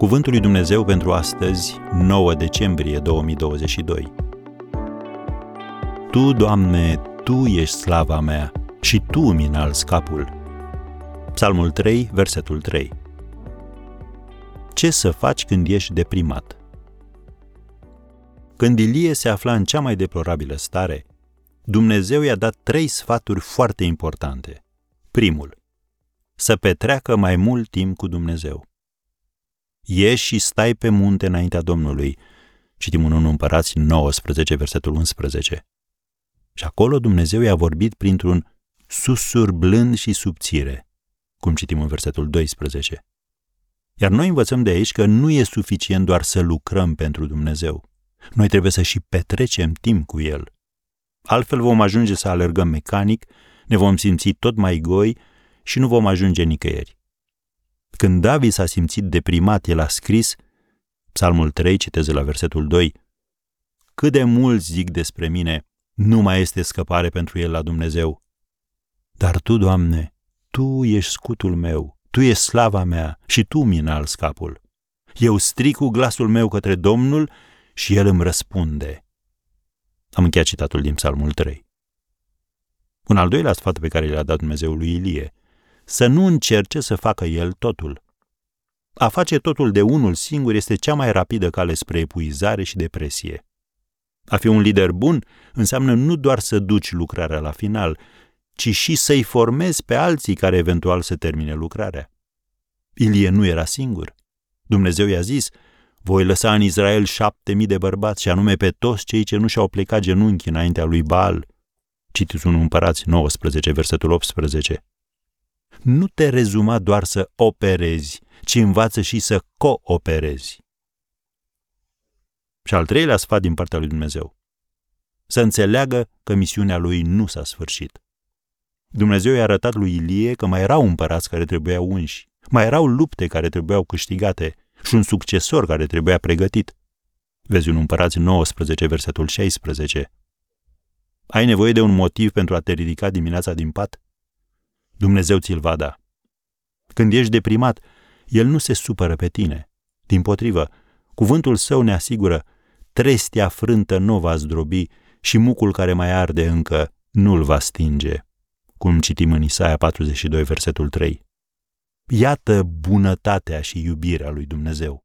Cuvântul lui Dumnezeu pentru astăzi, 9 decembrie 2022. Tu, Doamne, Tu ești slava mea și Tu îmi înalți capul. Psalmul 3, versetul 3. Ce să faci când ești deprimat? Când Ilie se afla în cea mai deplorabilă stare, Dumnezeu i-a dat trei sfaturi foarte importante. Primul, să petreacă mai mult timp cu Dumnezeu. Ieși și stai pe munte înaintea Domnului. Citim în 1 Împărați 19, versetul 11. Și acolo Dumnezeu i-a vorbit printr-un susur blând și subțire, cum citim în versetul 12. Iar noi învățăm de aici că nu e suficient doar să lucrăm pentru Dumnezeu. Noi trebuie să și petrecem timp cu El. Altfel vom ajunge să alergăm mecanic, ne vom simți tot mai goi și nu vom ajunge nicăieri. Când David s-a simțit deprimat, el a scris, Psalmul 3, citeze la versetul 2, Cât de mulți zic despre mine, nu mai este scăpare pentru el la Dumnezeu. Dar Tu, Doamne, Tu ești scutul meu, Tu ești slava mea și Tu mi înalți capul. Eu stric cu glasul meu către Domnul și El îmi răspunde. Am încheiat citatul din Psalmul 3. Un al doilea sfat pe care l-a dat Dumnezeu lui Ilie – să nu încerce să facă el totul. A face totul de unul singur este cea mai rapidă cale spre epuizare și depresie. A fi un lider bun înseamnă nu doar să duci lucrarea la final, ci și să-i formezi pe alții care eventual să termine lucrarea. Ilie nu era singur. Dumnezeu i-a zis, voi lăsa în Israel șapte mii de bărbați și anume pe toți cei ce nu și-au plecat genunchi înaintea lui Baal. Citiți un împărați 19, versetul 18 nu te rezuma doar să operezi, ci învață și să cooperezi. Și al treilea sfat din partea lui Dumnezeu. Să înțeleagă că misiunea lui nu s-a sfârșit. Dumnezeu i-a arătat lui Ilie că mai erau împărați care trebuiau unși, mai erau lupte care trebuiau câștigate și un succesor care trebuia pregătit. Vezi un împărați 19, versetul 16. Ai nevoie de un motiv pentru a te ridica dimineața din pat? Dumnezeu ți-l va da. Când ești deprimat, El nu se supără pe tine. Din potrivă, cuvântul său ne asigură, trestia frântă nu va zdrobi și mucul care mai arde încă nu-l va stinge. Cum citim în Isaia 42, versetul 3. Iată bunătatea și iubirea lui Dumnezeu.